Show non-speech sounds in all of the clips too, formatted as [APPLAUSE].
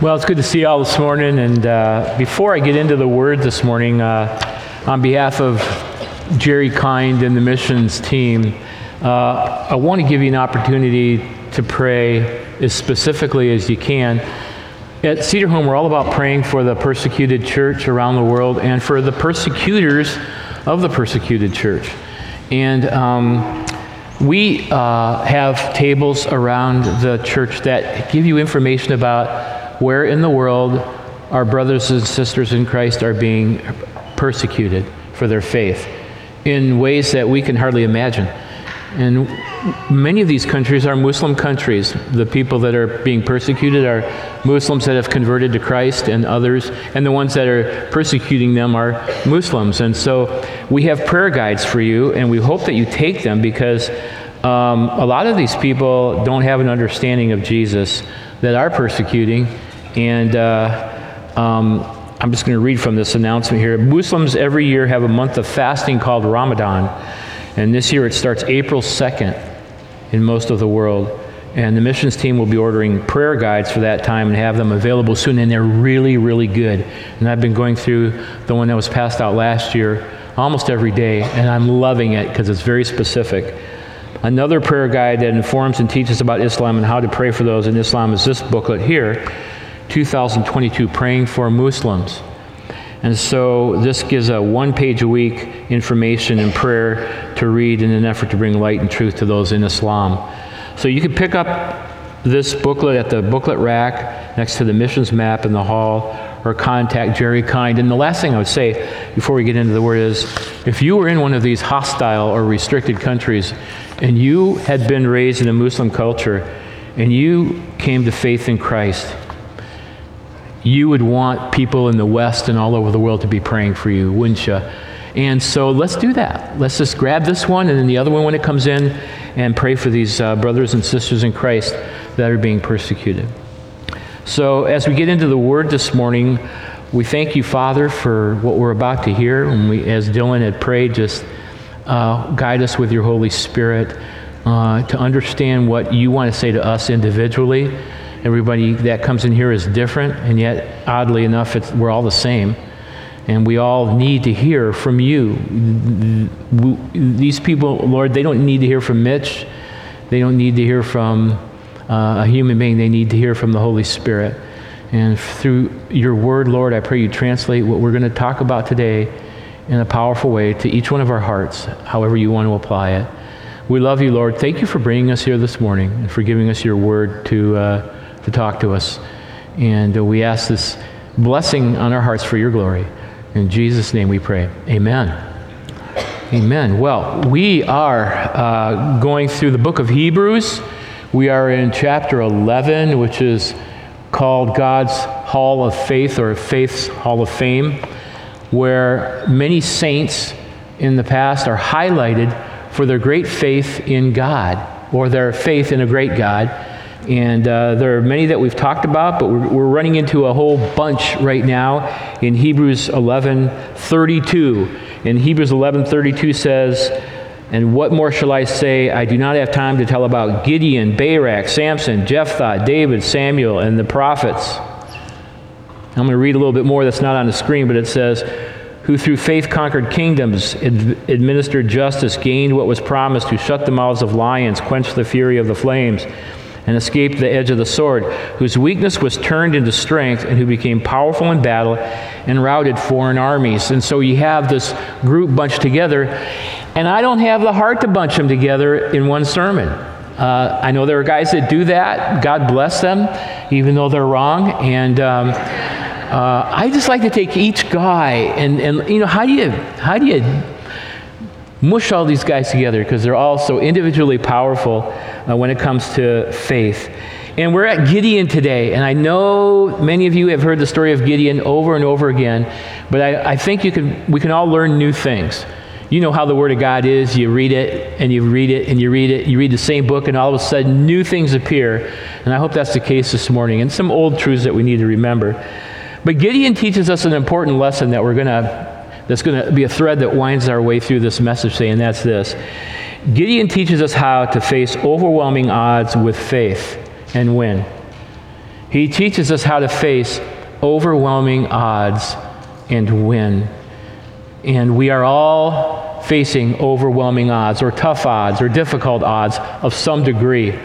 Well, it's good to see you all this morning. And uh, before I get into the word this morning, uh, on behalf of Jerry Kind and the missions team, uh, I want to give you an opportunity to pray as specifically as you can. At Cedar Home, we're all about praying for the persecuted church around the world and for the persecutors of the persecuted church. And um, we uh, have tables around the church that give you information about where in the world our brothers and sisters in Christ are being persecuted for their faith in ways that we can hardly imagine. And many of these countries are Muslim countries. The people that are being persecuted are Muslims that have converted to Christ and others, and the ones that are persecuting them are Muslims. And so we have prayer guides for you, and we hope that you take them because um, a lot of these people don't have an understanding of Jesus that are persecuting and uh, um, I'm just going to read from this announcement here. Muslims every year have a month of fasting called Ramadan. And this year it starts April 2nd in most of the world. And the missions team will be ordering prayer guides for that time and have them available soon. And they're really, really good. And I've been going through the one that was passed out last year almost every day. And I'm loving it because it's very specific. Another prayer guide that informs and teaches about Islam and how to pray for those in Islam is this booklet here. 2022 Praying for Muslims. And so this gives a one page a week information and prayer to read in an effort to bring light and truth to those in Islam. So you can pick up this booklet at the booklet rack next to the missions map in the hall or contact Jerry Kind. And the last thing I would say before we get into the word is if you were in one of these hostile or restricted countries and you had been raised in a Muslim culture and you came to faith in Christ, you would want people in the West and all over the world to be praying for you, wouldn't you? And so let's do that. Let's just grab this one and then the other one when it comes in and pray for these uh, brothers and sisters in Christ that are being persecuted. So, as we get into the word this morning, we thank you, Father, for what we're about to hear. And we, as Dylan had prayed, just uh, guide us with your Holy Spirit uh, to understand what you want to say to us individually Everybody that comes in here is different, and yet, oddly enough, we're all the same. And we all need to hear from you. These people, Lord, they don't need to hear from Mitch. They don't need to hear from uh, a human being. They need to hear from the Holy Spirit. And through your word, Lord, I pray you translate what we're going to talk about today in a powerful way to each one of our hearts, however you want to apply it. We love you, Lord. Thank you for bringing us here this morning and for giving us your word to. Uh, to talk to us. And uh, we ask this blessing on our hearts for your glory. In Jesus' name we pray. Amen. Amen. Well, we are uh, going through the book of Hebrews. We are in chapter 11, which is called God's Hall of Faith or Faith's Hall of Fame, where many saints in the past are highlighted for their great faith in God or their faith in a great God. And uh, there are many that we've talked about, but we're, we're, running into a whole bunch right now in Hebrews 11:32. In Hebrews 11:32 says, "And what more shall I say? I do not have time to tell about Gideon, Barak, Samson, Jephthah, David, Samuel, and the prophets." I'm going to read a little bit more that's not on the screen, but it says, who through faith conquered kingdoms, administered justice, gained what was promised, who shut the mouths of lions, quenched the fury of the flames, and escaped the edge of the sword, whose weakness was turned into strength, and who became powerful in battle and routed foreign armies. And so you have this group bunched together, and I don't have the heart to bunch them together in one sermon. Uh, I know there are guys that do that. God bless them, even though they're wrong. And um, uh, I just like to take each guy and, and you know how do you how do you mush all these guys together because they're all so individually powerful uh, when it comes to faith. And we're at Gideon today, and I know many of you have heard the story of Gideon over and over again, but I, I think you can, we can all learn new things. You know how the Word of God is. You read it, and you read it, and you read it. You read the same book, and all of a sudden, new things appear. And I hope that's the case this morning, and some old truths that we need to remember. But Gideon teaches us an important lesson that we're going to that's going to be a thread that winds our way through this message today, and that's this Gideon teaches us how to face overwhelming odds with faith and win. He teaches us how to face overwhelming odds and win. And we are all facing overwhelming odds, or tough odds, or difficult odds of some degree.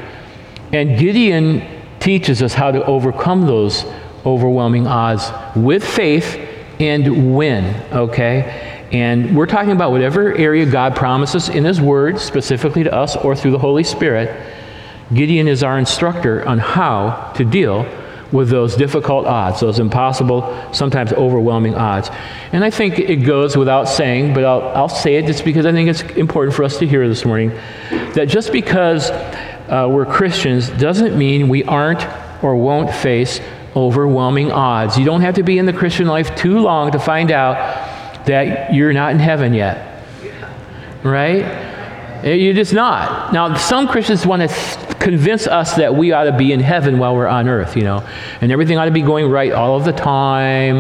And Gideon teaches us how to overcome those overwhelming odds with faith and when, okay? And we're talking about whatever area God promises in His Word, specifically to us or through the Holy Spirit. Gideon is our instructor on how to deal with those difficult odds, those impossible, sometimes overwhelming odds. And I think it goes without saying, but I'll, I'll say it just because I think it's important for us to hear this morning that just because uh, we're Christians doesn't mean we aren't or won't face overwhelming odds. You don't have to be in the Christian life too long to find out that you're not in heaven yet. Right? Eh, you're just not. Now, some Christians want to convince us that we ought to be in heaven while we're on earth, you know, and everything ought to be going right all of the time,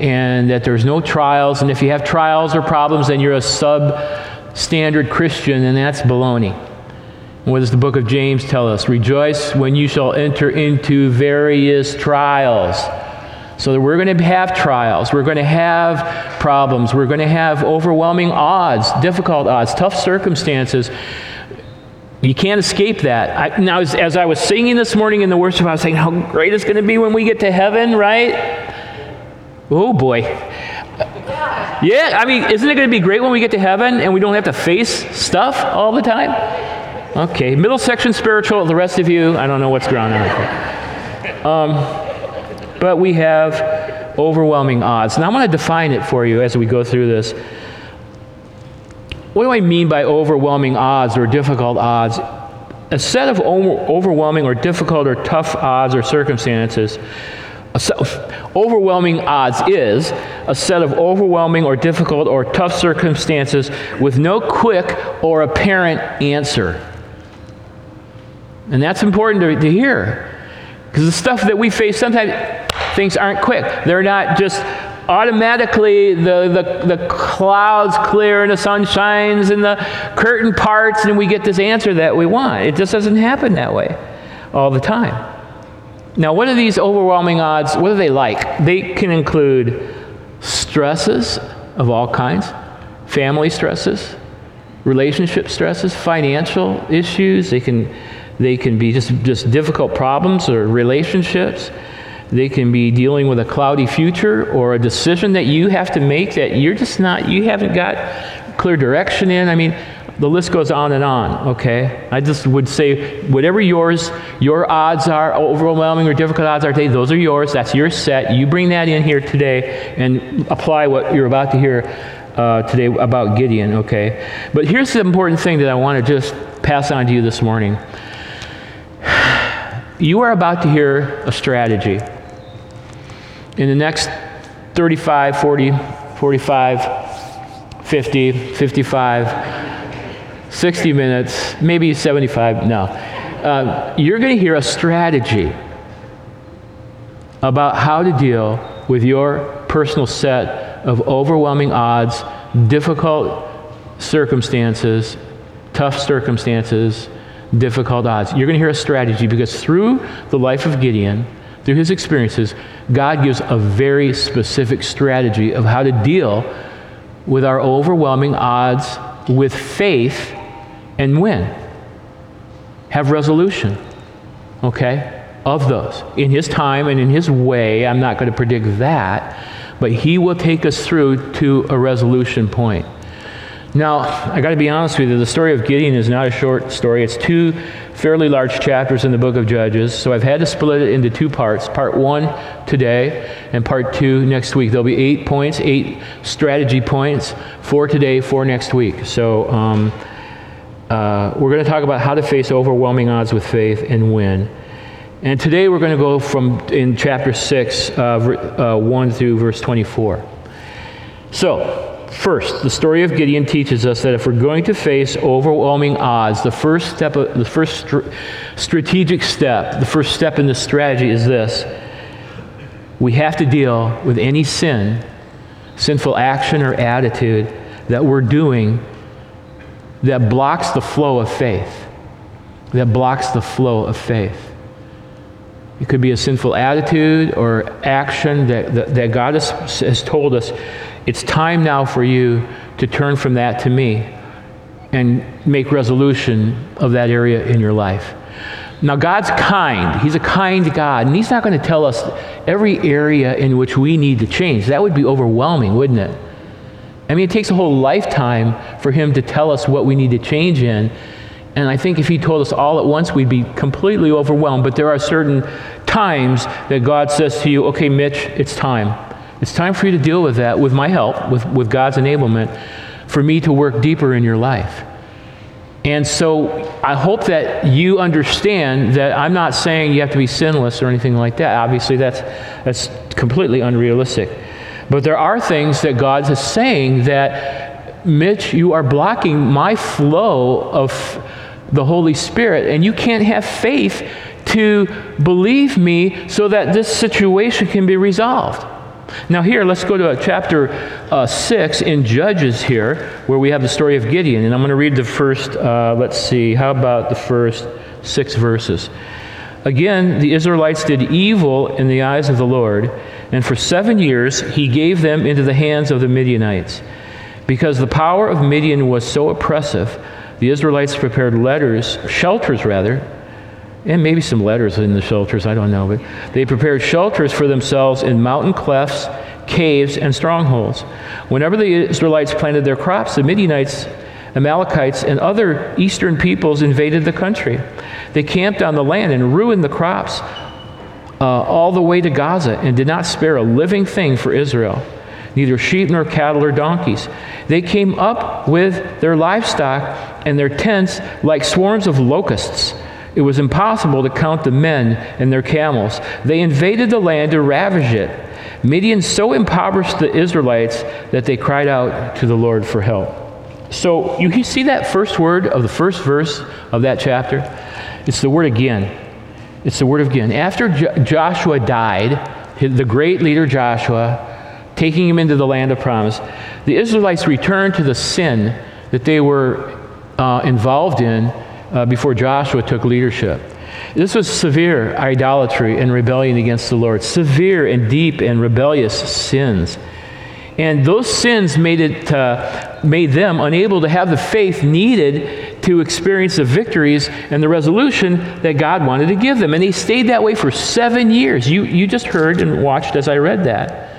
and that there's no trials, and if you have trials or problems, then you're a substandard Christian, and that's baloney. What does the book of James tell us? Rejoice when you shall enter into various trials. So we're going to have trials, we're going to have problems, we're going to have overwhelming odds, difficult odds, tough circumstances. You can't escape that. I, now, as, as, I was singing this morning in the worship, I was saying how great it's going to be when we get to heaven, right? Oh boy. Yeah, I mean, isn't it going to be great when we get to heaven and we don't have to face stuff all the time? Okay, middle section spiritual. The rest of you, I don't know what's going on. Um, but we have overwhelming odds. Now, I want to define it for you as we go through this. What do I mean by overwhelming odds or difficult odds? A set of overwhelming or difficult or tough odds or circumstances. overwhelming odds is a set of overwhelming or difficult or tough circumstances with no quick or apparent answer. And that's important to, to hear. Because the stuff that we face, sometimes things aren't quick. They're not just automatically the, the, the clouds clear and the sun shines and the curtain parts and we get this answer that we want. It just doesn't happen that way all the time. Now, what are these overwhelming odds? What are they like? They can include stresses of all kinds, family stresses, relationship stresses, financial issues. They can they can be just, just difficult problems or relationships. They can be dealing with a cloudy future or a decision that you have to make that you're just not, you haven't got clear direction in. I mean, the list goes on and on, okay? I just would say, whatever yours, your odds are, overwhelming or difficult odds are today, those are yours. That's your set. You bring that in here today and apply what you're about to hear uh, today about Gideon, okay? But here's the important thing that I want to just pass on to you this morning. You are about to hear a strategy. In the next 35, 40, 45, 50, 55, 60 minutes, maybe 75, no. Uh, you're going to hear a strategy about how to deal with your personal set of overwhelming odds, difficult circumstances, tough circumstances, difficult odds. You're going to hear a strategy because through the life of Gideon, through his experiences, God gives a very specific strategy of how to deal with our overwhelming odds with faith and win. Have resolution, okay, of those. In his time and in his way, I'm not going to predict that, but he will take us through to a resolution point. Now, I got to be honest with you, the story of Gideon is not a short story. It's two fairly large chapters in the book of Judges, so I've had to split it into two parts. Part one today, and part two next week. There'll be eight points, eight strategy points for today, for next week. So, um, uh, we're going to talk about how to face overwhelming odds with faith and win. And today we're going to go from in chapter 6, uh, uh, 1 through verse 24. So, First, the story of Gideon teaches us that if we're going to face overwhelming odds, the first step, the first str- strategic step, the first step in the strategy is this: we have to deal with any sin, sinful action or attitude that we're doing that blocks the flow of faith. That blocks the flow of faith. It could be a sinful attitude or action that, that, that God has, has told us it's time now for you to turn from that to me and make resolution of that area in your life. Now, God's kind. He's a kind God, and He's not going to tell us every area in which we need to change. That would be overwhelming, wouldn't it? I mean, it takes a whole lifetime for Him to tell us what we need to change in. And I think if He told us all at once, we'd be completely overwhelmed. But there are certain times that God says to you, okay, Mitch, it's time. It's time for you to deal with that with my help, with, with God's enablement, for me to work deeper in your life. And so I hope that you understand that I'm not saying you have to be sinless or anything like that. Obviously, that's, that's completely unrealistic. But there are things that God is saying that, Mitch, you are blocking my flow of the Holy Spirit, and you can't have faith to believe me so that this situation can be resolved. Now, here, let's go to chapter uh, 6 in Judges here, where we have the story of Gideon. And I'm going to read the first, uh, let's see, how about the first six verses? Again, the Israelites did evil in the eyes of the Lord, and for seven years he gave them into the hands of the Midianites. Because the power of Midian was so oppressive, the Israelites prepared letters, shelters rather, and maybe some letters in the shelters, I don't know. But they prepared shelters for themselves in mountain clefts, caves, and strongholds. Whenever the Israelites planted their crops, the Midianites, Amalekites, and other eastern peoples invaded the country. They camped on the land and ruined the crops uh, all the way to Gaza and did not spare a living thing for Israel, neither sheep nor cattle or donkeys. They came up with their livestock and their tents like swarms of locusts. It was impossible to count the men and their camels. They invaded the land to ravage it. Midian so impoverished the Israelites that they cried out to the Lord for help. So you see that first word of the first verse of that chapter? It's the word again. It's the word again. After Jo- Joshua died, the great leader Joshua, taking him into the land of promise, the Israelites returned to the sin that they were uh, involved in uh, before Joshua took leadership. This was severe idolatry and rebellion against the Lord, severe and deep and rebellious sins. And those sins made, it, uh, made them unable to have the faith needed to experience the victories and the resolution that God wanted to give them. And they stayed that way for seven years. You, you just heard and watched as I read that.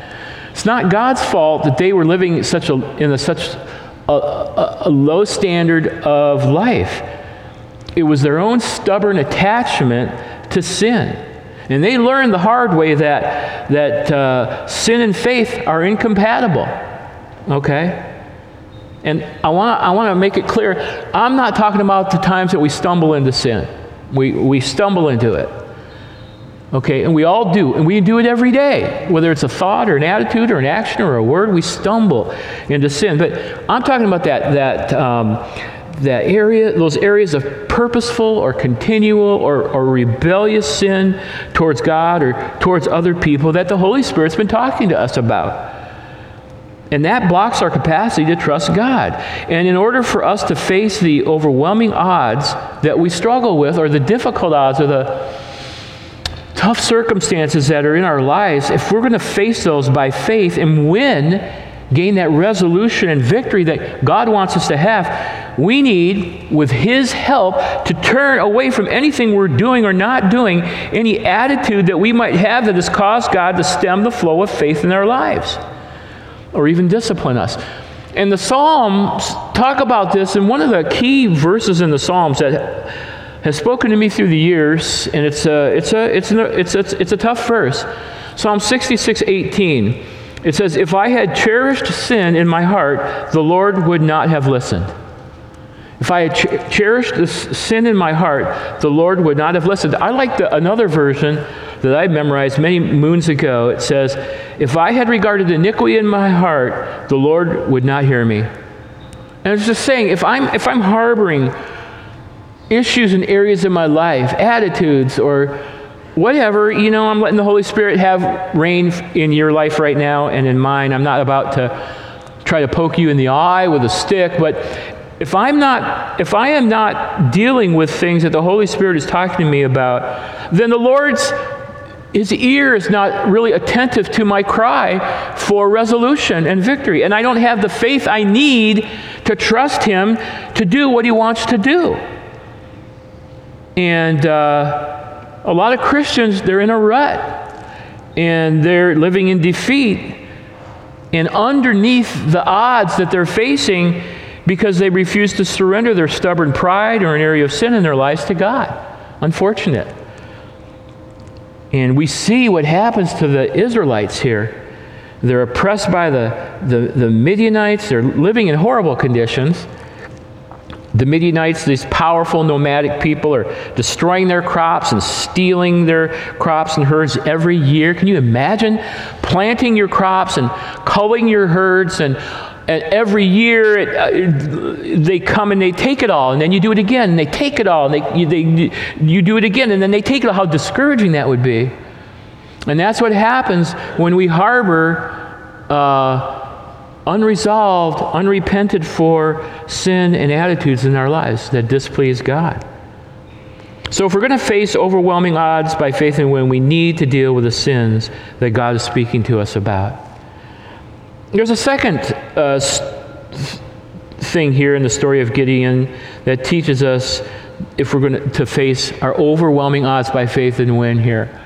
It's not God's fault that they were living such a, in a, such a, a, a low standard of life. It was their own stubborn attachment to sin. And they learned the hard way that, that uh, sin and faith are incompatible. Okay? And I want to I wanna make it clear I'm not talking about the times that we stumble into sin. We, we stumble into it. Okay, and we all do, and we do it every day, whether it's a thought or an attitude or an action or a word, we stumble into sin. But I'm talking about that, that um, that area, those areas of purposeful or continual or, or rebellious sin towards God or towards other people that the Holy Spirit's been talking to us about. And that blocks our capacity to trust God. And in order for us to face the overwhelming odds that we struggle with, or the difficult odds, or the tough circumstances that are in our lives, if we're going to face those by faith and win, gain that resolution and victory that God wants us to have, we need, with His help, to turn away from anything we're doing or not doing, any attitude that we might have that has caused God to stem the flow of faith in our lives or even discipline us. And the Psalms talk about this, and one of the key verses in the Psalms that has spoken to me through the years, and it's a, it's a, it's a, it's a, it's a tough verse. Psalm 66 18. It says, If I had cherished sin in my heart, the Lord would not have listened. If I had ch- cherished this sin in my heart, the Lord would not have listened. I like the, another version that I memorized many moons ago. It says, If I had regarded iniquity in my heart, the Lord would not hear me. And it's just saying, if I'm, if I'm harboring issues in areas of my life, attitudes, or whatever, you know, I'm letting the Holy Spirit have reign in your life right now and in mine. I'm not about to try to poke you in the eye with a stick, but if I'm not if I am not dealing with things that the Holy Spirit is talking to me about, then the Lord's his ear is not really attentive to my cry for resolution and victory. And I don't have the faith I need to trust him to do what he wants to do. And uh, a lot of Christians, they're in a rut and they're living in defeat. And underneath the odds that they're facing, because they refuse to surrender their stubborn pride or an area of sin in their lives to God. Unfortunate. And we see what happens to the Israelites here. They're oppressed by the, the, the Midianites, they're living in horrible conditions. The Midianites, these powerful nomadic people, are destroying their crops and stealing their crops and herds every year. Can you imagine planting your crops and culling your herds and and every year it, uh, they come and they take it all, and then you do it again, and they take it all, and they, you, they, you do it again, and then they take it all. How discouraging that would be. And that's what happens when we harbor uh, unresolved, unrepented for sin and attitudes in our lives that displease God. So, if we're going to face overwhelming odds by faith and when we need to deal with the sins that God is speaking to us about. There's a second uh, thing here in the story of Gideon that teaches us if we're going to face our overwhelming odds by faith and win here.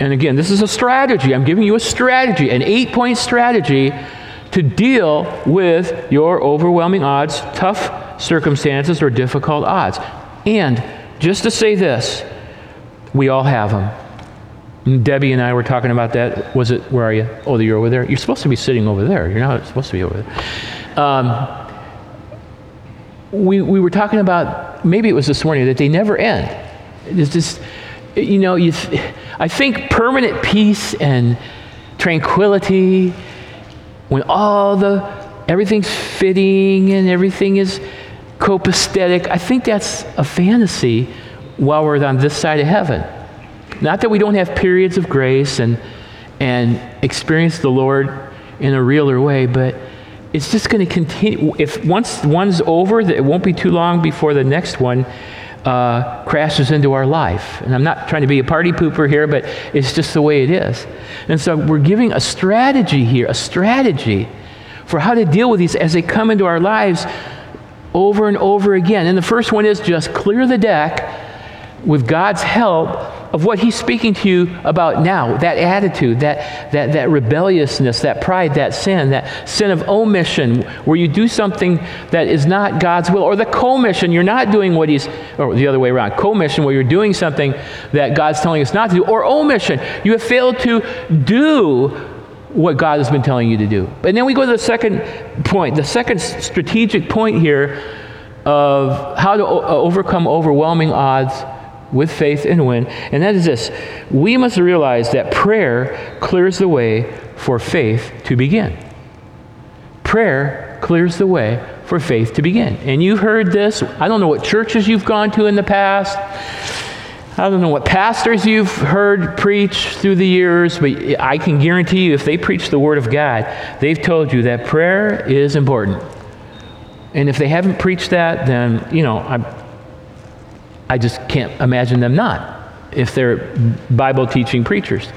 And again, this is a strategy. I'm giving you a strategy, an eight point strategy to deal with your overwhelming odds, tough circumstances, or difficult odds. And just to say this, we all have them. Debbie and I were talking about that. Was it, where are you? Oh, you're over there? You're supposed to be sitting over there. You're not supposed to be over there. Um, we, we were talking about, maybe it was this morning, that they never end. It's just, you know, you th- I think permanent peace and tranquility, when all the, everything's fitting and everything is copacetic, I think that's a fantasy while we're on this side of heaven. Not that we don't have periods of grace and, and experience the Lord in a realer way, but it's just going to continue. If once one's over, it won't be too long before the next one uh, crashes into our life. And I'm not trying to be a party pooper here, but it's just the way it is. And so we're giving a strategy here, a strategy for how to deal with these as they come into our lives over and over again. And the first one is just clear the deck with God's help of what he's speaking to you about now that attitude, that, that, that rebelliousness, that pride, that sin, that sin of omission, where you do something that is not God's will, or the commission, you're not doing what he's, or the other way around, commission, where you're doing something that God's telling us not to do, or omission, you have failed to do what God has been telling you to do. And then we go to the second point, the second strategic point here of how to o- overcome overwhelming odds with faith and win, and that is this we must realize that prayer clears the way for faith to begin. Prayer clears the way for faith to begin. And you've heard this. I don't know what churches you've gone to in the past. I don't know what pastors you've heard preach through the years, but I can guarantee you if they preach the Word of God, they've told you that prayer is important. And if they haven't preached that, then, you know, I'm, I just can't imagine them not if they're Bible teaching preachers.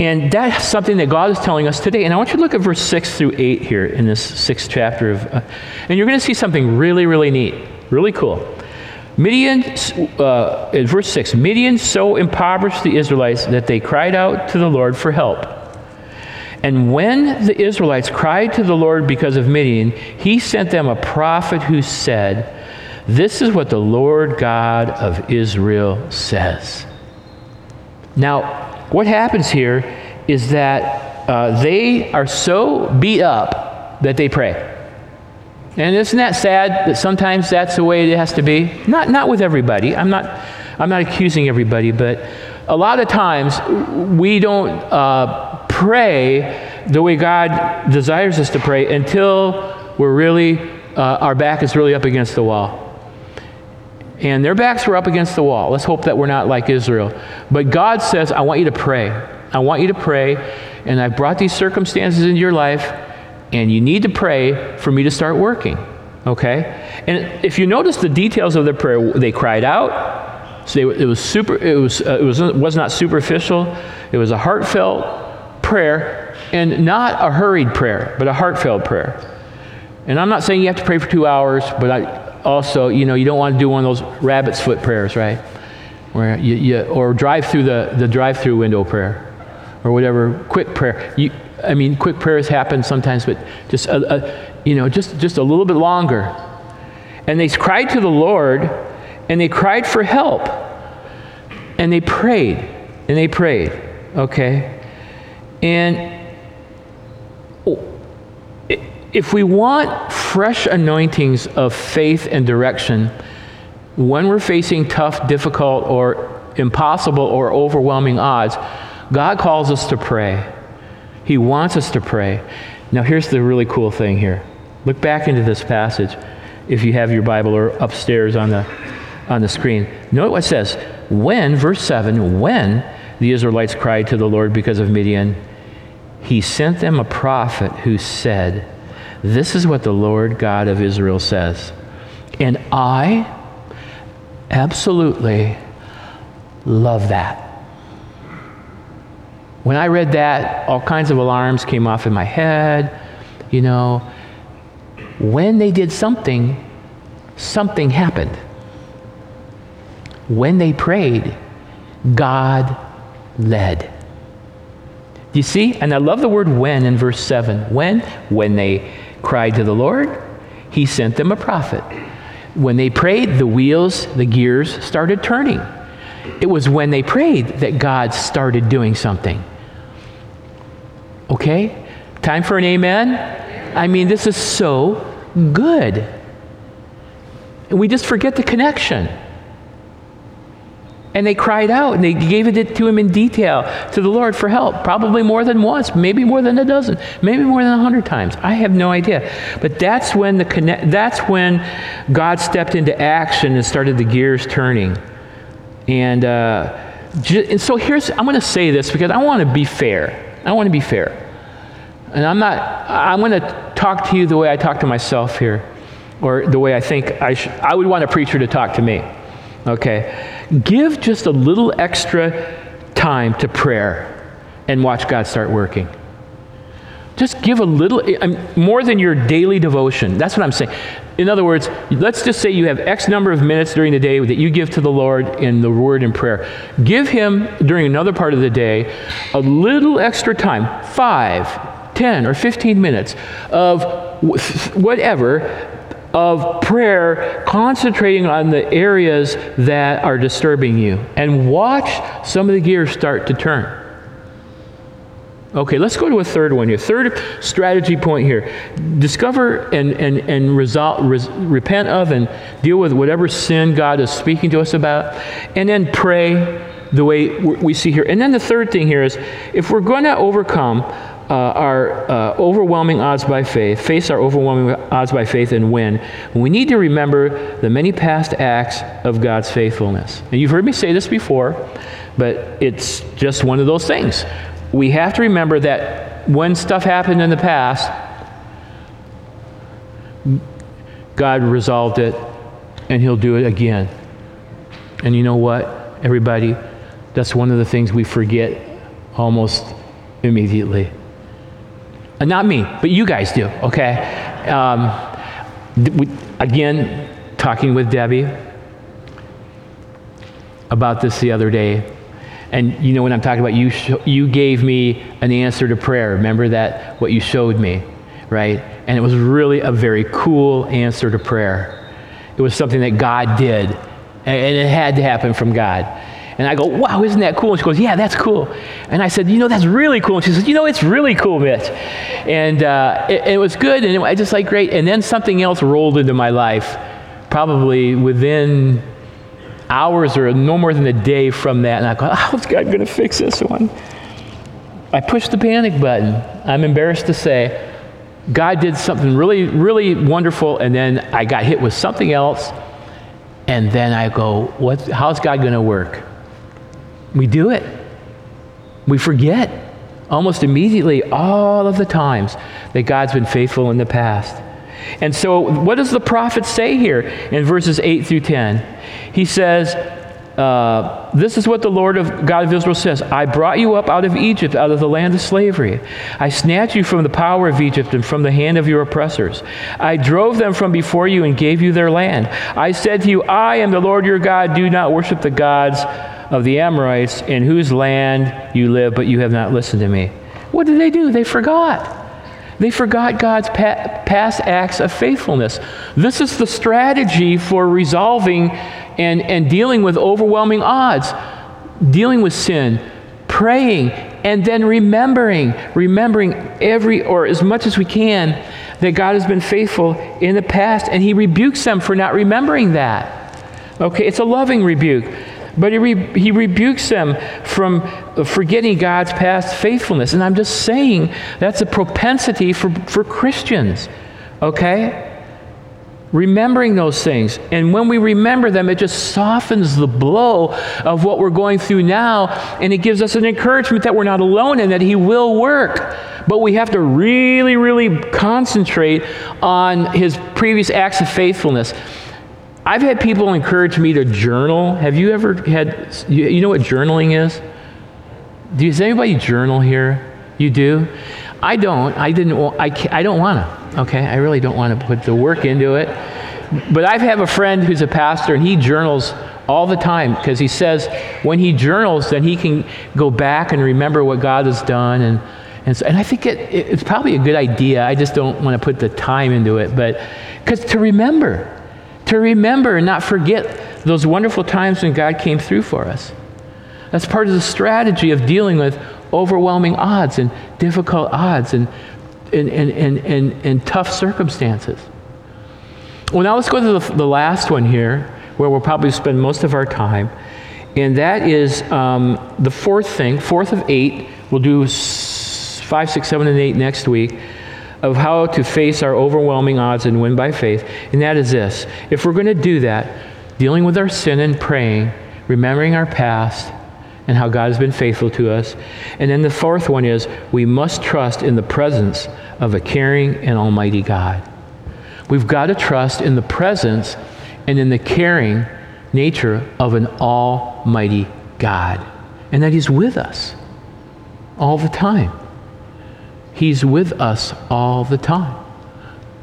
And that's something that God is telling us today. And I want you to look at verse 6 through 8 here in this sixth chapter of, uh, and you're going to see something really, really neat, really cool. Midian, uh, in verse 6, Midian so impoverished the Israelites that they cried out to the Lord for help. And when the Israelites cried to the Lord because of Midian, he sent them a prophet who said, this is what the Lord God of Israel says. Now, what happens here is that uh, they are so beat up that they pray. And isn't that sad that sometimes that's the way it has to be? Not, not with everybody. I'm not, I'm not accusing everybody, but a lot of times we don't uh, pray the way God desires us to pray until we're really, uh, our back is really up against the wall and their backs were up against the wall. Let's hope that we're not like Israel. But God says, I want you to pray. I want you to pray, and I've brought these circumstances into your life, and you need to pray for me to start working. Okay? And if you notice the details of their prayer, they cried out, So it was super. It was uh, it was was not superficial. It was a heartfelt prayer, and not a hurried prayer, but a heartfelt prayer. And I'm not saying you have to pray for two hours, but I also, you know, you don't want to do one of those rabbit's foot prayers, right? Where you, you or drive through the, the drive-through window prayer, or whatever quick prayer. You, I mean, quick prayers happen sometimes, but just a, a, you know, just just a little bit longer. And they cried to the Lord, and they cried for help, and they prayed, and they prayed. Okay, and if we want fresh anointings of faith and direction when we're facing tough, difficult, or impossible or overwhelming odds, God calls us to pray. He wants us to pray. Now, here's the really cool thing here. Look back into this passage if you have your Bible or upstairs on the, on the screen. Note what it says. When, verse 7, when the Israelites cried to the Lord because of Midian, he sent them a prophet who said, this is what the Lord God of Israel says. And I absolutely love that. When I read that, all kinds of alarms came off in my head. You know, when they did something, something happened. When they prayed, God led. You see? And I love the word when in verse 7. When? When they cried to the Lord, he sent them a prophet. When they prayed, the wheels, the gears started turning. It was when they prayed that God started doing something. Okay? Time for an amen? I mean, this is so good. And we just forget the connection. And they cried out and they gave it to him in detail to the Lord for help, probably more than once, maybe more than a dozen, maybe more than a hundred times. I have no idea. But that's when the connect, that's when God stepped into action and started the gears turning. And, uh, and so here's I'm going to say this because I want to be fair. I want to be fair. And I'm not I'm going to talk to you the way I talk to myself here or the way I think I should I would want a preacher to talk to me. Okay? Give just a little extra time to prayer and watch God start working. Just give a little, more than your daily devotion. That's what I'm saying. In other words, let's just say you have X number of minutes during the day that you give to the Lord in the word and prayer. Give Him during another part of the day a little extra time, five, ten, or 15 minutes of whatever of prayer concentrating on the areas that are disturbing you and watch some of the gears start to turn. Okay, let's go to a third one here. Third strategy point here. Discover and, and, and result, res, repent of and deal with whatever sin God is speaking to us about. And then pray the way we see here. And then the third thing here is if we're going to overcome uh, our uh, overwhelming odds by faith, face our overwhelming odds by faith and win, we need to remember the many past acts of God's faithfulness. And you've heard me say this before, but it's just one of those things. We have to remember that when stuff happened in the past, God resolved it, and He'll do it again. And you know what, everybody? That's one of the things we forget almost immediately. Uh, not me, but you guys do, okay? Um, we, again, talking with Debbie about this the other day. And you know what I'm talking about? You, sh- you gave me an answer to prayer. Remember that, what you showed me, right? And it was really a very cool answer to prayer. It was something that God did, and it had to happen from God. And I go, wow, isn't that cool? And she goes, yeah, that's cool. And I said, you know, that's really cool. And she said, you know, it's really cool, Mitch. And uh, it, it, was good. And I just like, great. And then something else rolled into my life, probably within hours or no more than a day from that. And I go, how's God going to fix this one? I pushed the panic button. I'm embarrassed to say. God did something really, really wonderful. And then I got hit with something else. And then I go, what, how's God going to work? We do it. We forget almost immediately all of the times that God's been faithful in the past. And so, what does the prophet say here in verses 8 through 10? He says, uh, this is what the Lord of God of Israel says I brought you up out of Egypt, out of the land of slavery. I snatched you from the power of Egypt and from the hand of your oppressors. I drove them from before you and gave you their land. I said to you, I am the Lord your God. Do not worship the gods of the Amorites in whose land you live, but you have not listened to me. What did they do? They forgot. They forgot God's pa- past acts of faithfulness. This is the strategy for resolving and, and dealing with overwhelming odds, dealing with sin, praying, and then remembering, remembering every, or as much as we can, that God has been faithful in the past, and He rebukes them for not remembering that. Okay, it's a loving rebuke. But he, re- he rebukes them from forgetting God's past faithfulness. And I'm just saying that's a propensity for, for Christians, okay? Remembering those things. And when we remember them, it just softens the blow of what we're going through now. And it gives us an encouragement that we're not alone and that He will work. But we have to really, really concentrate on His previous acts of faithfulness. I've had people encourage me to journal. Have you ever had, you, you know what journaling is? Does anybody journal here? You do? I don't. I didn't. I, I don't want to. Okay, I really don't want to put the work into it. But I have a friend who's a pastor, and he journals all the time because he says when he journals, then he can go back and remember what God has done, and and, so, and I think it, it, it's probably a good idea. I just don't want to put the time into it, but because to remember, to remember and not forget those wonderful times when God came through for us. That's part of the strategy of dealing with overwhelming odds and difficult odds and, and, and, and, and, and tough circumstances. Well, now let's go to the, the, last one here, where we'll probably spend most of our time. And that is um, the fourth thing, fourth of eight. We'll do five, six, seven, and eight next week of how to face our overwhelming odds and win by faith, and that is this. If we're going to do that, dealing with our sin and praying, remembering our past, and how God has been faithful to us. And then the fourth one is we must trust in the presence of a caring and almighty God. We've got to trust in the presence and in the caring nature of an almighty God, and that He's with us all the time. He's with us all the time.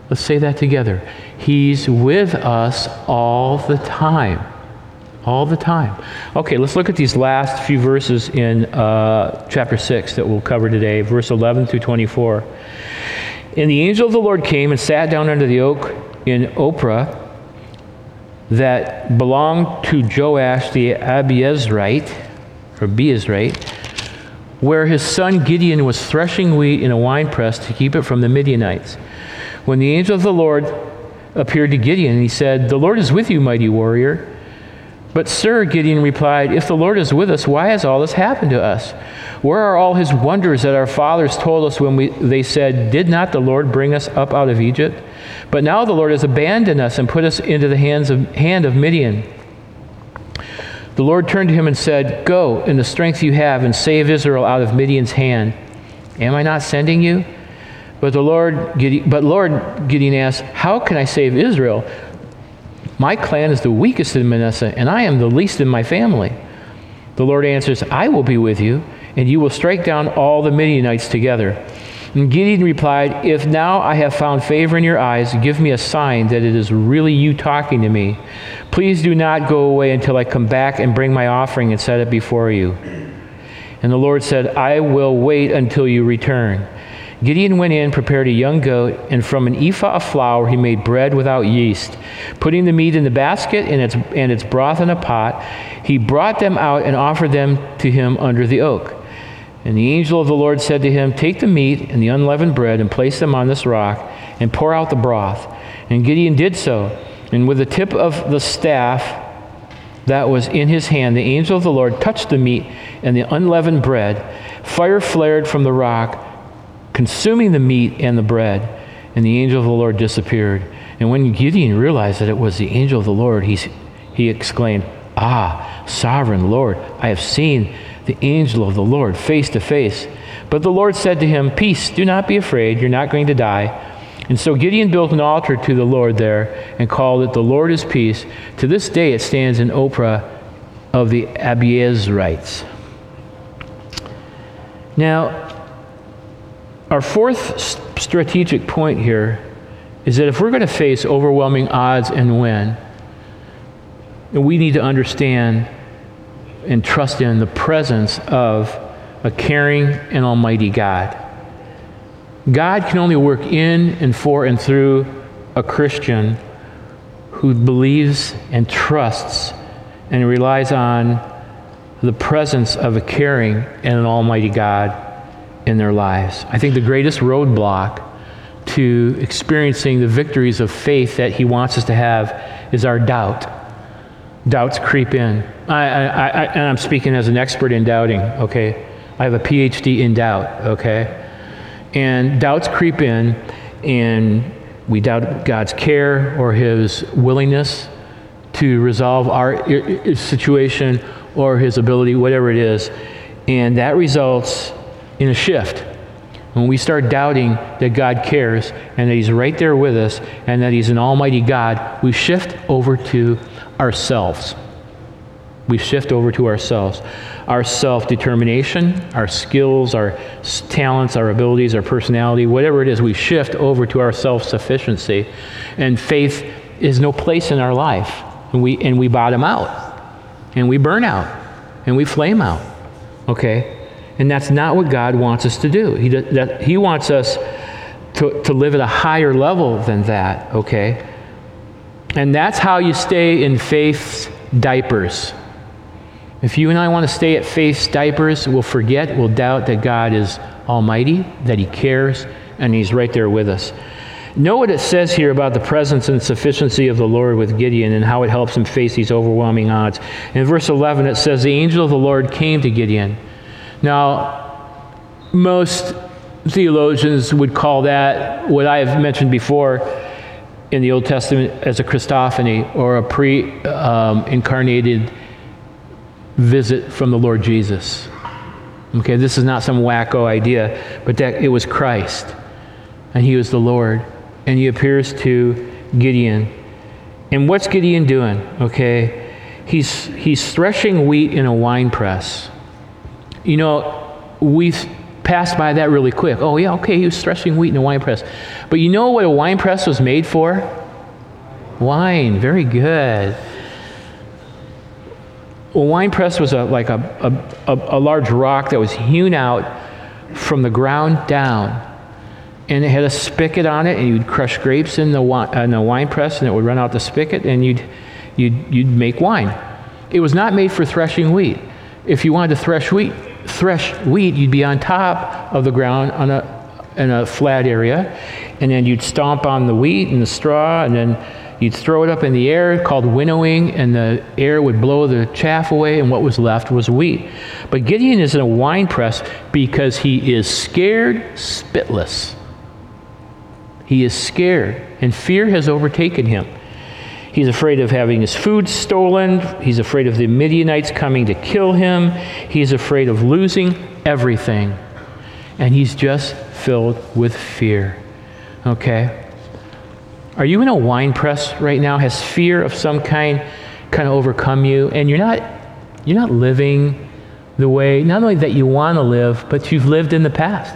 Let's say that together. He's with us all the time. All the time. Okay, let's look at these last few verses in uh, chapter 6 that we'll cover today, verse 11 through 24. And the angel of the Lord came and sat down under the oak in Ophrah that belonged to Joash the Abiezrite, or Beezrite, where his son Gideon was threshing wheat in a winepress to keep it from the Midianites. When the angel of the Lord appeared to Gideon, he said, The Lord is with you, mighty warrior. But, sir, Gideon replied, If the Lord is with us, why has all this happened to us? Where are all his wonders that our fathers told us when we, they said, Did not the Lord bring us up out of Egypt? But now the Lord has abandoned us and put us into the hands of, hand of Midian. The Lord turned to him and said, Go in the strength you have and save Israel out of Midian's hand. Am I not sending you? But the Lord, but Lord, Gideon asked, How can I save Israel? My clan is the weakest in Manasseh, and I am the least in my family. The Lord answers, I will be with you, and you will strike down all the Midianites together. And Gideon replied, If now I have found favor in your eyes, give me a sign that it is really you talking to me. Please do not go away until I come back and bring my offering and set it before you. And the Lord said, I will wait until you return. Gideon went in, prepared a young goat, and from an ephah of flour he made bread without yeast. Putting the meat in the basket and its, and its broth in a pot, he brought them out and offered them to him under the oak. And the angel of the Lord said to him, Take the meat and the unleavened bread and place them on this rock and pour out the broth. And Gideon did so. And with the tip of the staff that was in his hand, the angel of the Lord touched the meat and the unleavened bread. Fire flared from the rock, consuming the meat and the bread. And the angel of the Lord disappeared. And when Gideon realized that it was the angel of the Lord, he, he exclaimed, Ah, sovereign Lord, I have seen the angel of the Lord face to face. But the Lord said to him, Peace, do not be afraid, you're not going to die. And so Gideon built an altar to the Lord there and called it, The Lord is Peace. To this day it stands in Ophrah of the Abiezrites. Now, our fourth strategic point here is that if we're going to face overwhelming odds and win, we need to understand and trust in the presence of a caring and almighty God. God can only work in and for and through a Christian who believes and trusts and relies on the presence of a caring and an almighty God in their lives. I think the greatest roadblock to experiencing the victories of faith that He wants us to have is our doubt. Doubts creep in. I, I, I, and I'm speaking as an expert in doubting, okay? I have a PhD in doubt, okay? And doubts creep in, and we doubt God's care or His willingness to resolve our situation or His ability, whatever it is. And that results in a shift. When we start doubting that God cares and that He's right there with us and that He's an almighty God, we shift over to ourselves. We shift over to ourselves. Our self determination, our skills, our talents, our abilities, our personality, whatever it is, we shift over to our self sufficiency. And faith is no place in our life. And we, and we bottom out. And we burn out. And we flame out. Okay? And that's not what God wants us to do. He, that, he wants us to, to live at a higher level than that, okay? And that's how you stay in faith's diapers. If you and I want to stay at faith's diapers, we'll forget, we'll doubt that God is almighty, that He cares, and He's right there with us. Know what it says here about the presence and sufficiency of the Lord with Gideon and how it helps him face these overwhelming odds. In verse 11, it says, The angel of the Lord came to Gideon now, most theologians would call that what I have mentioned before in the Old Testament as a Christophany or a pre um, incarnated visit from the Lord Jesus. Okay, this is not some wacko idea, but that it was Christ and he was the Lord and he appears to Gideon. And what's Gideon doing? Okay, he's, he's threshing wheat in a wine press. You know, we passed by that really quick. Oh, yeah, okay, he was threshing wheat in a wine press. But you know what a wine press was made for? Wine. Very good. A wine press was a, like a, a, a, large rock that was hewn out from the ground down. And it had a spigot on it, and you'd crush grapes in the, wine, in the wine press, and it would run out the spigot, and you'd, you'd, you'd make wine. It was not made for threshing wheat. If you wanted to thresh wheat, thresh wheat, you'd be on top of the ground on a, in a flat area, and then you'd stomp on the wheat and the straw, and then you'd throw it up in the air called winnowing, and the air would blow the chaff away, and what was left was wheat. But Gideon is in a wine press because he is scared spitless. He is scared, and fear has overtaken him. He's afraid of having his food stolen. He's afraid of the Midianites coming to kill him. He's afraid of losing everything. And he's just filled with fear. Okay? Are you in a wine press right now? Has fear of some kind kind of overcome you? And you're not you're not living the way not only that you want to live, but you've lived in the past.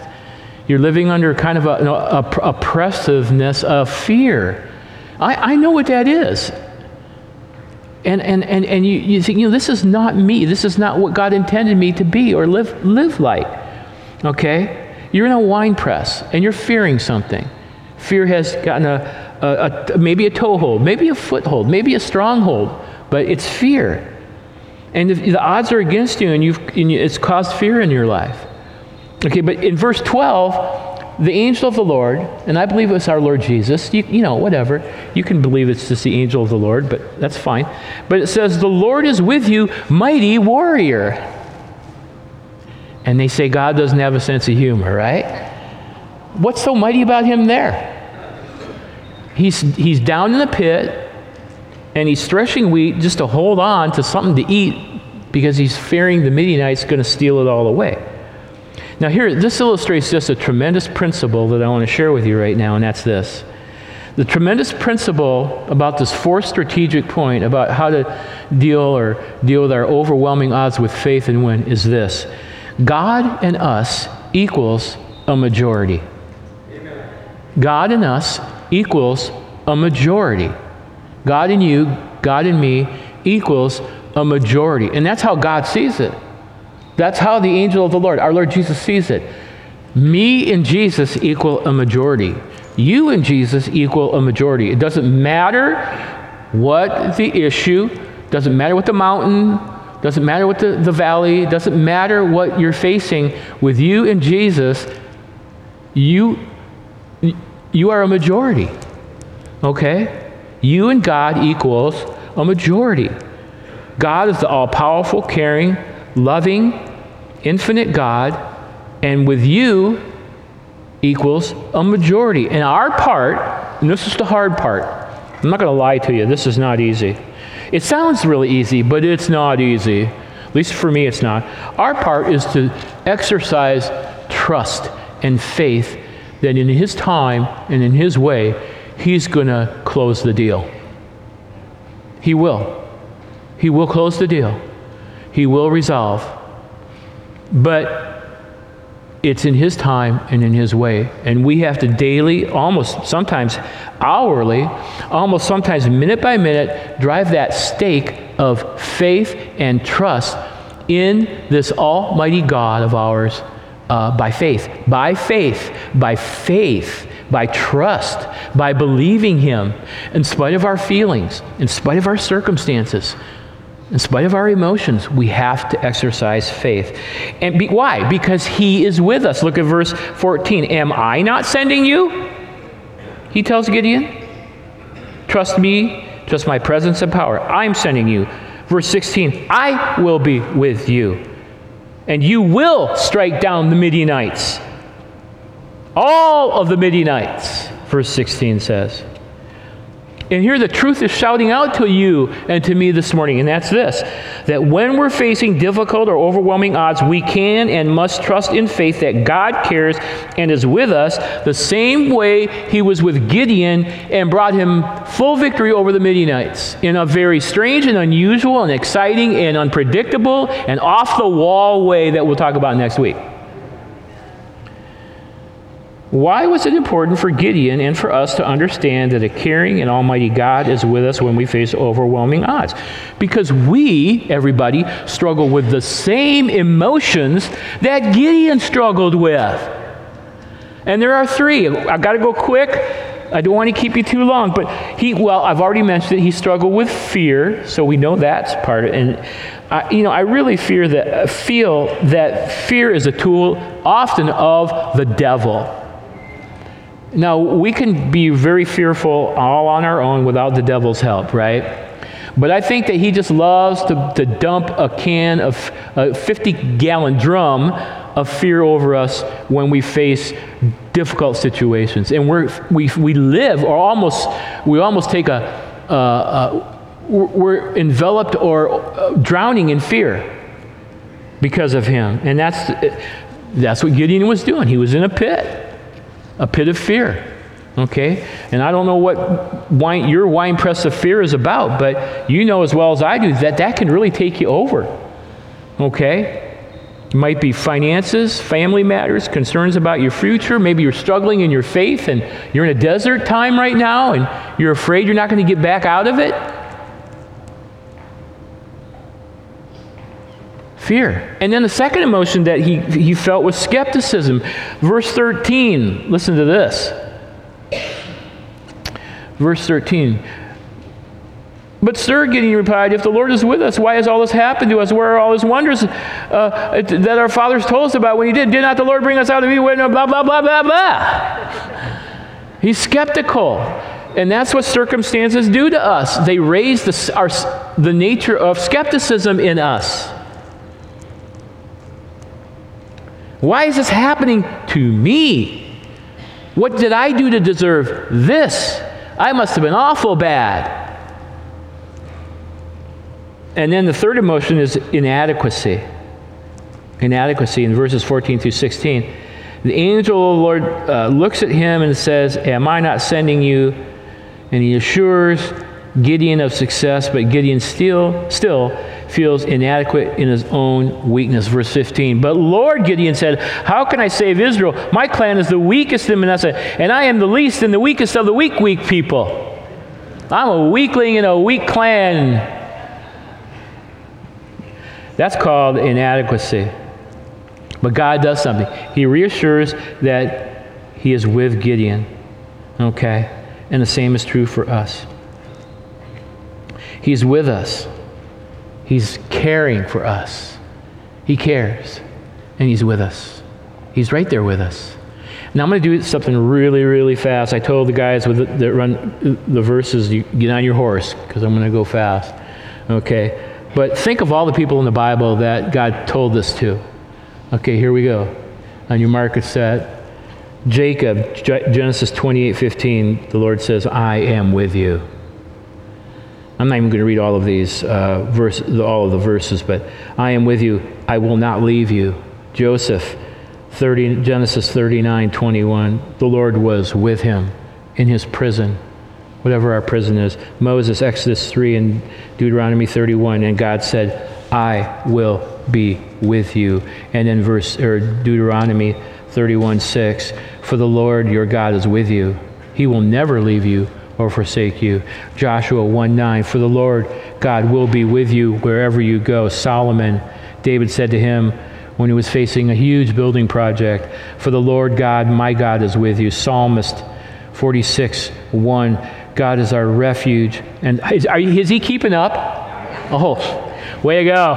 You're living under kind of a, oppressiveness of fear. I, I know what that is. And, and, and, and you, you think, you know, this is not me. This is not what God intended me to be or live, live like. Okay? You're in a wine press and you're fearing something. Fear has gotten a, a, a maybe a toehold, maybe a foothold, maybe a stronghold, but it's fear. And the odds are against you and, you've, and it's caused fear in your life. Okay, but in verse 12, the angel of the Lord, and I believe it's our Lord Jesus, you, you, know, whatever. You can believe it's just the angel of the Lord, but that's fine. But it says, The Lord is with you, mighty warrior. And they say God doesn't have a sense of humor, right? What's so mighty about him there? He's, he's down in the pit and he's threshing wheat just to hold on to something to eat because he's fearing the Midianites are going to steal it all away. Now, here, this illustrates just a tremendous principle that I want to share with you right now, and that's this The tremendous principle about this fourth strategic point about how to deal or deal with our overwhelming odds with faith and win is this God and us equals a majority. God and us equals a majority. God in you, God in me equals a majority. And that's how God sees it. That's how the angel of the Lord, our Lord Jesus, sees it. Me and Jesus equal a majority. You and Jesus equal a majority. It doesn't matter what the issue, doesn't matter what the mountain, doesn't matter what the, the valley, doesn't matter what you're facing. With you and Jesus, you, you are a majority. Okay? You and God equals a majority. God is the all powerful, caring, loving, infinite God, and with you equals a majority. And our part, and this is the hard part, I'm not going to lie to you, this is not easy. It sounds really easy, but it's not easy. At least for me, it's not. Our part is to exercise trust and faith that in His time and in His way, He's going to close the deal. He will. He will close the deal. He will resolve. But it's in His time and in His way. And we have to daily, almost sometimes hourly, almost sometimes minute by minute, drive that stake of faith and trust in this Almighty God of ours uh, by faith. By faith. By faith. By trust. By believing Him in spite of our feelings, in spite of our circumstances. In spite of our emotions, we have to exercise faith. And be, why? Because He is with us. Look at verse 14. Am I not sending you? He tells Gideon. Trust me, trust my presence and power. I'm sending you. Verse 16. I will be with you, and you will strike down the Midianites. All of the Midianites, verse 16 says. And here the truth is shouting out to you and to me this morning, and that's this that when we're facing difficult or overwhelming odds, we can and must trust in faith that God cares and is with us the same way He was with Gideon and brought him full victory over the Midianites in a very strange and unusual and exciting and unpredictable and off the wall way that we'll talk about next week. Why was it important for Gideon and for us to understand that a caring and almighty God is with us when we face overwhelming odds? Because we, everybody, struggle with the same emotions that Gideon struggled with. And there are three. I've got to go quick. I don't want to keep you too long, but he, well, I've already mentioned it. He struggled with fear, so we know that's part of it. And, I, you know, I really fear that, feel that fear is a tool often of the devil. Now, we can be very fearful all on our own without the devil's help, right? But I think that he just loves to, to dump a can of a 50 gallon drum of fear over us when we face difficult situations. And we're, we, we live, or almost, we almost take a, uh, uh, we're enveloped or uh, drowning in fear because of him. And that's, that's what Gideon was doing. He was in a pit a pit of fear. Okay? And I don't know what wine, your wine press of fear is about, but you know as well as I do that that can really take you over. Okay? It might be finances, family matters, concerns about your future. Maybe you're struggling in your faith and you're in a desert time right now and you're afraid you're not going to get back out of it. Fear. And then the second emotion that he, he felt was skepticism. Verse 13, listen to this. Verse 13. But Sir Gideon replied, If the Lord is with us, why has all this happened to us? Where are all his wonders uh, that our fathers told us about when he did? Did not the Lord bring us out of Egypt? Blah, blah, blah, blah, blah. He's skeptical. And that's what circumstances do to us. They raise the, our, the nature of skepticism in us. Why is this happening to me? What did I do to deserve this? I must have been awful bad. And then the third emotion is inadequacy. Inadequacy in verses 14 through 16. The angel of the Lord uh, looks at him and says, Am I not sending you? and he assures Gideon of success, but Gideon still, still feels inadequate in his own weakness. Verse 15. But Lord, Gideon said, How can I save Israel? My clan is the weakest in Manasseh, and I am the least and the weakest of the weak, weak people. I'm a weakling in a weak clan. That's called inadequacy. But God does something. He reassures that He is with Gideon. Okay? And the same is true for us. He's with us. He's caring for us. He cares. And He's with us. He's right there with us. Now I'm going to do something really, really fast. I told the guys with the, that run the verses, you get on your horse because I'm going to go fast. Okay? But think of all the people in the Bible that God told this to. Okay, here we go. On your market set. Jacob, Genesis 28 15, the Lord says, I am with you. I'm not even going to read all of these uh, verse, all of the verses, but I am with you. I will not leave you. Joseph, 30, Genesis 39 21, the Lord was with him in his prison, whatever our prison is. Moses, Exodus 3 and Deuteronomy 31, and God said, I will be with you. And in verse or Deuteronomy 31 6, for the Lord your God is with you. He will never leave you or forsake you. Joshua 1 9, for the Lord God will be with you wherever you go. Solomon, David said to him when he was facing a huge building project, for the Lord God, my God, is with you. Psalmist 46 1, God is our refuge. And [LAUGHS] is, are, is he keeping up? Oh, way to go.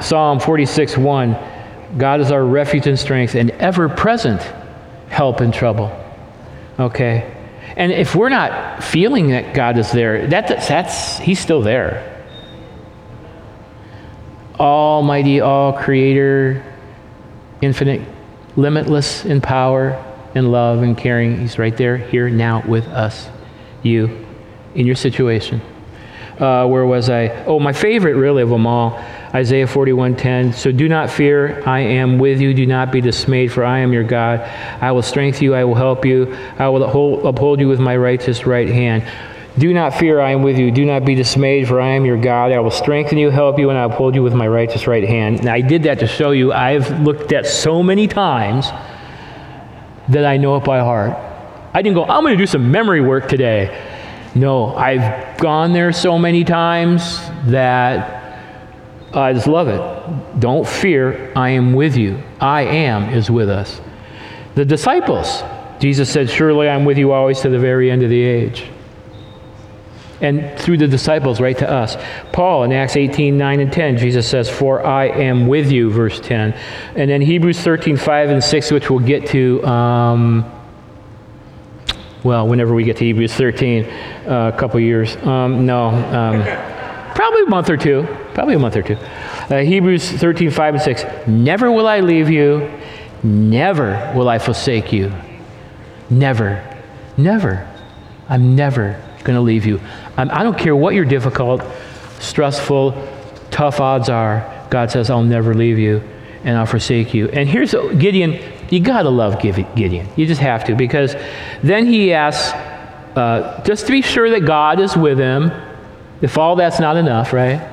Psalm 46 1, God is our refuge and strength and ever present help in trouble. Okay? And if we're not feeling that God is there, that, that's, He's still there. Almighty, all creator, infinite, limitless in power and love and caring. He's right there, here, now with us, you, in your situation. Uh, where was I? Oh, my favorite, really, of them all Isaiah 41:10. So do not fear, I am with you. Do not be dismayed, for I am your God. I will strengthen you, I will help you. I will uphold you with my righteous right hand. Do not fear, I am with you. Do not be dismayed, for I am your God. I will strengthen you, help you, and I will uphold you with my righteous right hand. Now, I did that to show you I've looked at so many times that I know it by heart. I didn't go, I'm going to do some memory work today. No, I've gone there so many times that I just love it. Don't fear, I am with you. I am is with us. The disciples, Jesus said, Surely I'm with you always to the very end of the age. And through the disciples, right to us. Paul in Acts 18, 9 and 10, Jesus says, For I am with you, verse 10. And then Hebrews 13, 5 and 6, which we'll get to, um, well, whenever we get to Hebrews 13, uh, a couple years. Um, no. Um, Probably a month or two. Probably a month or two. Uh, Hebrews 13, 5 and 6. Never will I leave you. Never will I forsake you. Never. Never. I'm never going to leave you. I'm, I do not care what your difficult, stressful, tough odds are. God says, I'll never leave you and I'll forsake you. And here's Gideon. You got to love Gideon. You just have to because then he asks, uh, just to be sure that God is with him if all that's not enough, right?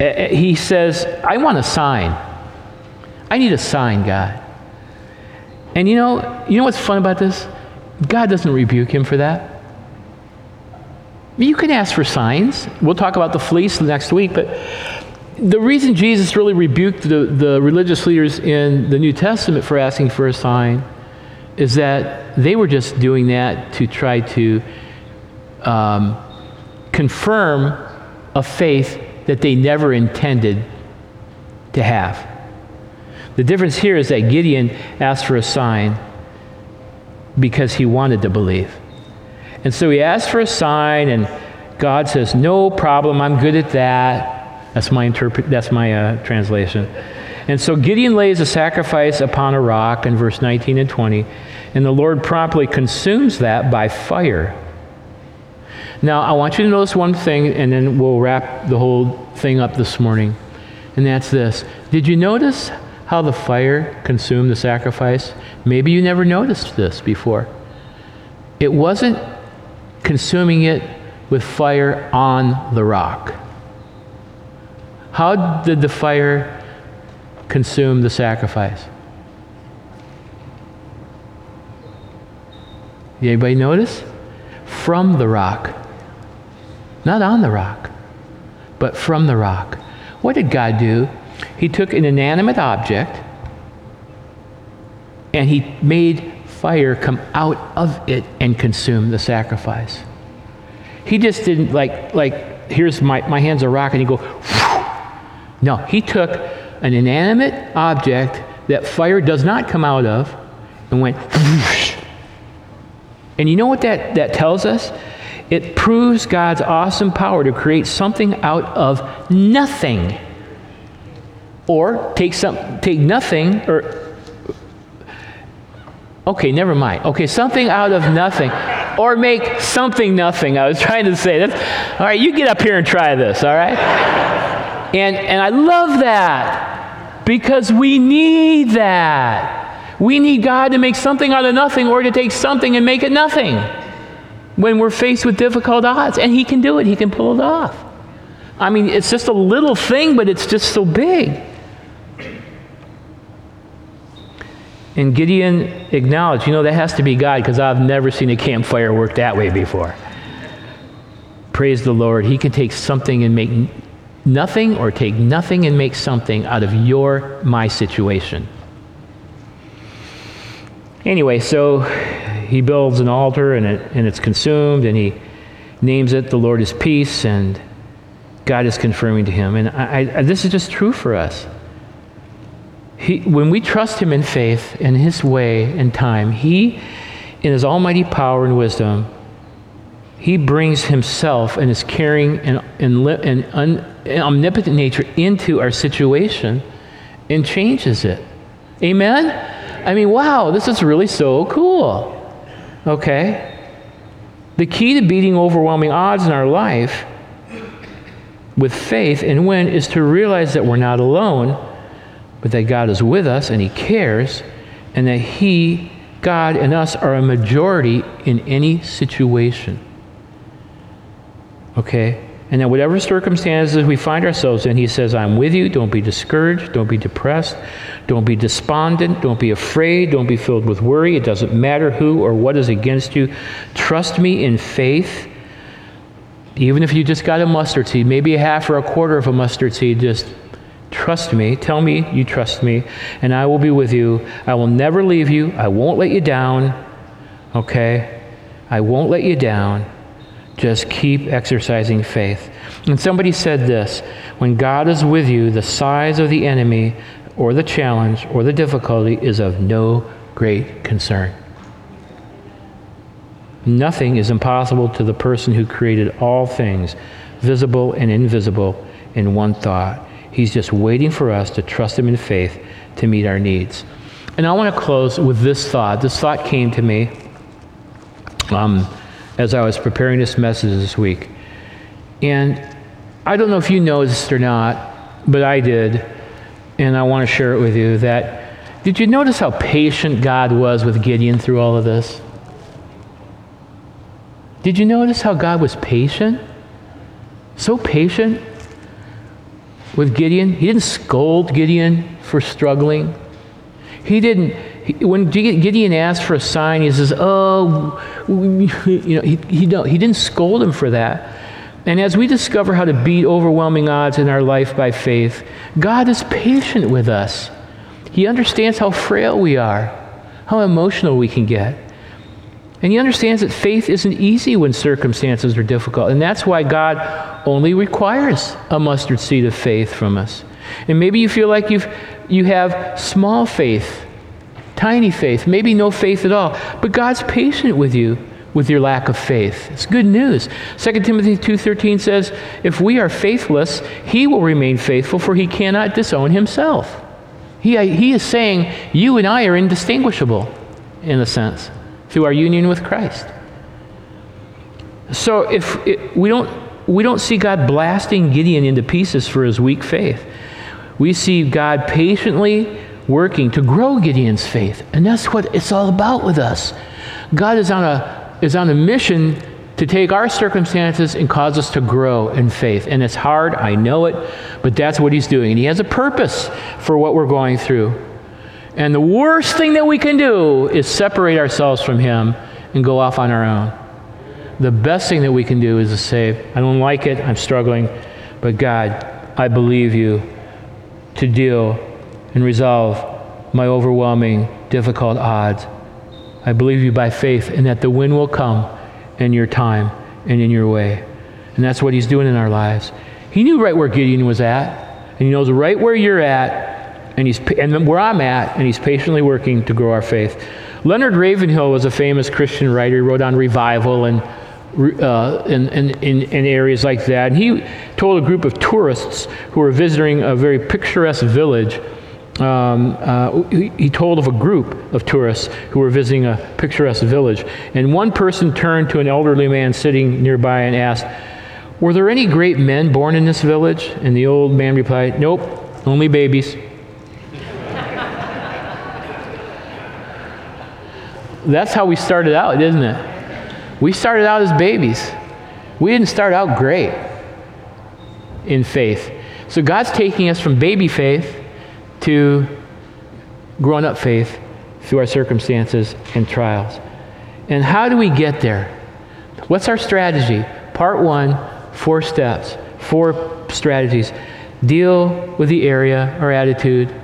Eh, eh, he says, I want a sign. I need a sign, God. And you know, you know what's fun about this? God doesn't rebuke him for that. You can ask for signs. We'll talk about the fleece next week, but the reason Jesus really rebuked the, the religious leaders in the New Testament for asking for a sign is that they were just doing that to try to um, confirm a faith that they never intended to have. The difference here is that Gideon asked for a sign because he wanted to believe. And so he asked for a sign, and God says, No problem, I'm good at that. That's my, interpret- that's my uh, translation. And so Gideon lays a sacrifice upon a rock in verse 19 and 20, and the Lord promptly consumes that by fire. Now, I want you to notice one thing, and then we'll wrap the whole thing up this morning. And that's this Did you notice how the fire consumed the sacrifice? Maybe you never noticed this before. It wasn't consuming it with fire on the rock. How did the fire consume the sacrifice? Anybody notice? From the rock. Not on the rock, but from the rock. What did God do? He took an inanimate object and he made fire come out of it and consume the sacrifice. He just didn't like like here's my, my hands are rock, and he go no, he took an inanimate object that fire does not come out of and went. And you know what that, that tells us? It proves God's awesome power to create something out of nothing. Or take some take nothing or Okay, never mind. Okay, something out of nothing. Or make something nothing. I was trying to say that. All right, you get up here and try this, all right? And, and I love that because we need that. We need God to make something out of nothing or to take something and make it nothing when we're faced with difficult odds. And He can do it, He can pull it off. I mean, it's just a little thing, but it's just so big. And Gideon acknowledged, you know, that has to be God because I've never seen a campfire work that way before. Praise the Lord. He can take something and make nothing or take nothing and make something out of your, my situation. Anyway, so he builds an altar and, it, and it's consumed and he names it the Lord is peace and God is confirming to him. And I, I, this is just true for us. He, when we trust him in faith in his way and time, he, in his almighty power and wisdom, he brings himself and his caring and, and, and, un, and omnipotent nature into our situation and changes it. Amen? I mean, wow, this is really so cool. Okay? The key to beating overwhelming odds in our life with faith and win is to realize that we're not alone, but that God is with us and He cares, and that He, God, and us are a majority in any situation. Okay? And that whatever circumstances we find ourselves in, he says, I'm with you. Don't be discouraged. Don't be depressed. Don't be despondent. Don't be afraid. Don't be filled with worry. It doesn't matter who or what is against you. Trust me in faith. Even if you just got a mustard seed, maybe a half or a quarter of a mustard seed, just trust me. Tell me you trust me, and I will be with you. I will never leave you. I won't let you down. Okay? I won't let you down. Just keep exercising faith. And somebody said this when God is with you, the size of the enemy or the challenge or the difficulty is of no great concern. Nothing is impossible to the person who created all things, visible and invisible, in one thought. He's just waiting for us to trust Him in faith to meet our needs. And I want to close with this thought. This thought came to me. Um, as I was preparing this message this week. And I don't know if you this or not, but I did. And I want to share it with you that did you notice how patient God was with Gideon through all of this? Did you notice how God was patient? So patient with Gideon. He didn't scold Gideon for struggling. He didn't when Gideon asked for a sign, he says, "Oh, [LAUGHS] you know, he, he, he didn't scold him for that." And as we discover how to beat overwhelming odds in our life by faith, God is patient with us. He understands how frail we are, how emotional we can get. And he understands that faith isn't easy when circumstances are difficult. And that's why God only requires a mustard seed of faith from us. And maybe you feel like you've, you have small faith tiny faith, maybe no faith at all. But God's patient with you with your lack of faith. It's good news. 2 Timothy 2:13 says, "If we are faithless, he will remain faithful for he cannot disown himself." He, uh, he is saying you and I are indistinguishable in a sense through our union with Christ. So if it, we don't we don't see God blasting Gideon into pieces for his weak faith. We see God patiently working to grow Gideon's faith. And that's what it's all about with us. God is on a, is on a mission to take our circumstances and cause us to grow in faith. And it's hard, I know it, but that's what He's doing. And He has a purpose for what we're going through. And the worst thing that we can do is separate ourselves from Him and go off on our own. The best thing that we can do is to say, I don't like it, I'm struggling, but God, I believe you to deal and resolve my overwhelming, difficult odds. I believe you by faith, and that the wind will come in your time and in your way. And that's what he's doing in our lives. He knew right where Gideon was at, and he knows right where you're at, and, he's, and where I'm at, and he's patiently working to grow our faith. Leonard Ravenhill was a famous Christian writer. He wrote on revival and uh, in, in, in, areas like that. And he told a group of tourists who were visiting a very picturesque village. Um, uh, he, told of a group of tourists who were visiting a picturesque village. And one person turned to an elderly man sitting nearby and asked, Were there any great men born in this village? And the old man replied, Nope, only babies. That's how we started out, isn't it? We started out as babies. We didn't start out great in faith. So God's taking us from baby faith to grown up faith through our circumstances and trials. And how do we get there? What's our strategy? Part one, four steps, four strategies. Deal with the area or attitude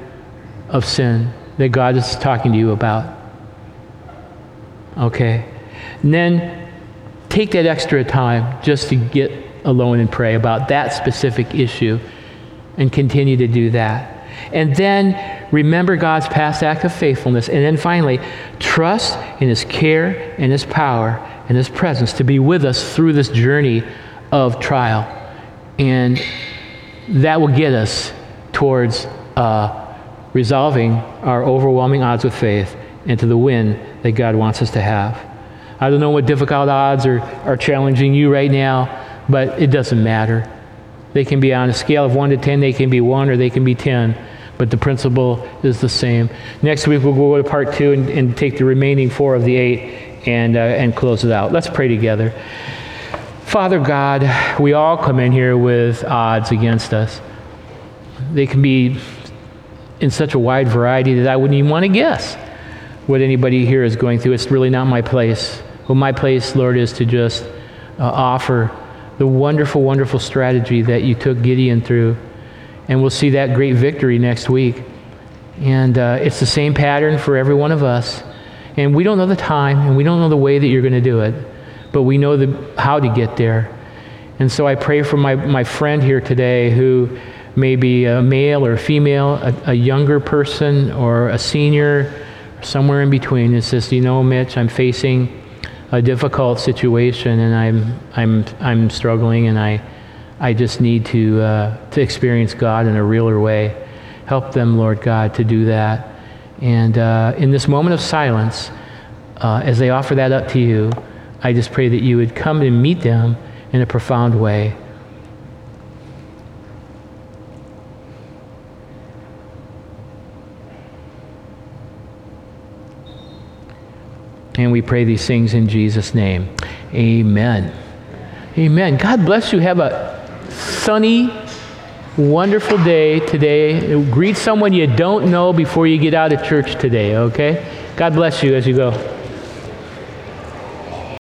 of sin that God is talking to you about. Okay? And then take that extra time just to get alone and pray about that specific issue and continue to do that. And then remember God's past act of faithfulness. And then finally, trust in His care and His power and His presence to be with us through this journey of trial. And that will get us towards uh, resolving our overwhelming odds with faith into the win that God wants us to have. I don't know what difficult odds are, are challenging you right now, but it doesn't matter. They can be on a scale of 1 to 10, they can be 1 or they can be 10, but the principle is the same. Next week, we'll go to part 2 and, and take the remaining four of the eight and, uh, and close it out. Let's pray together. Father God, we all come in here with odds against us. They can be in such a wide variety that I wouldn't even want to guess what anybody here is going through. It's really not my place. Well, my place, Lord, is to just uh, offer the wonderful, wonderful strategy that you took Gideon through. And we'll see that great victory next week. And uh, it's the same pattern for every one of us. And we don't know the time, and we don't know the way that you're going to do it, but we know the, how to get there. And so I pray for my, my friend here today who may be a male or a female, a, a younger person or a senior, somewhere in between. It says, you know, Mitch, I'm facing a difficult situation and I'm, I'm, I'm struggling and I, I just need to, uh, to experience God in a realer way. Help them, Lord God, to do that. And uh, in this moment of silence, uh, as they offer that up to you, I just pray that you would come and meet them in a profound way. And we pray these things in Jesus' name. Amen. Amen. God bless you. Have a sunny, wonderful day today. Greet someone you don't know before you get out of church today, okay? God bless you as you go.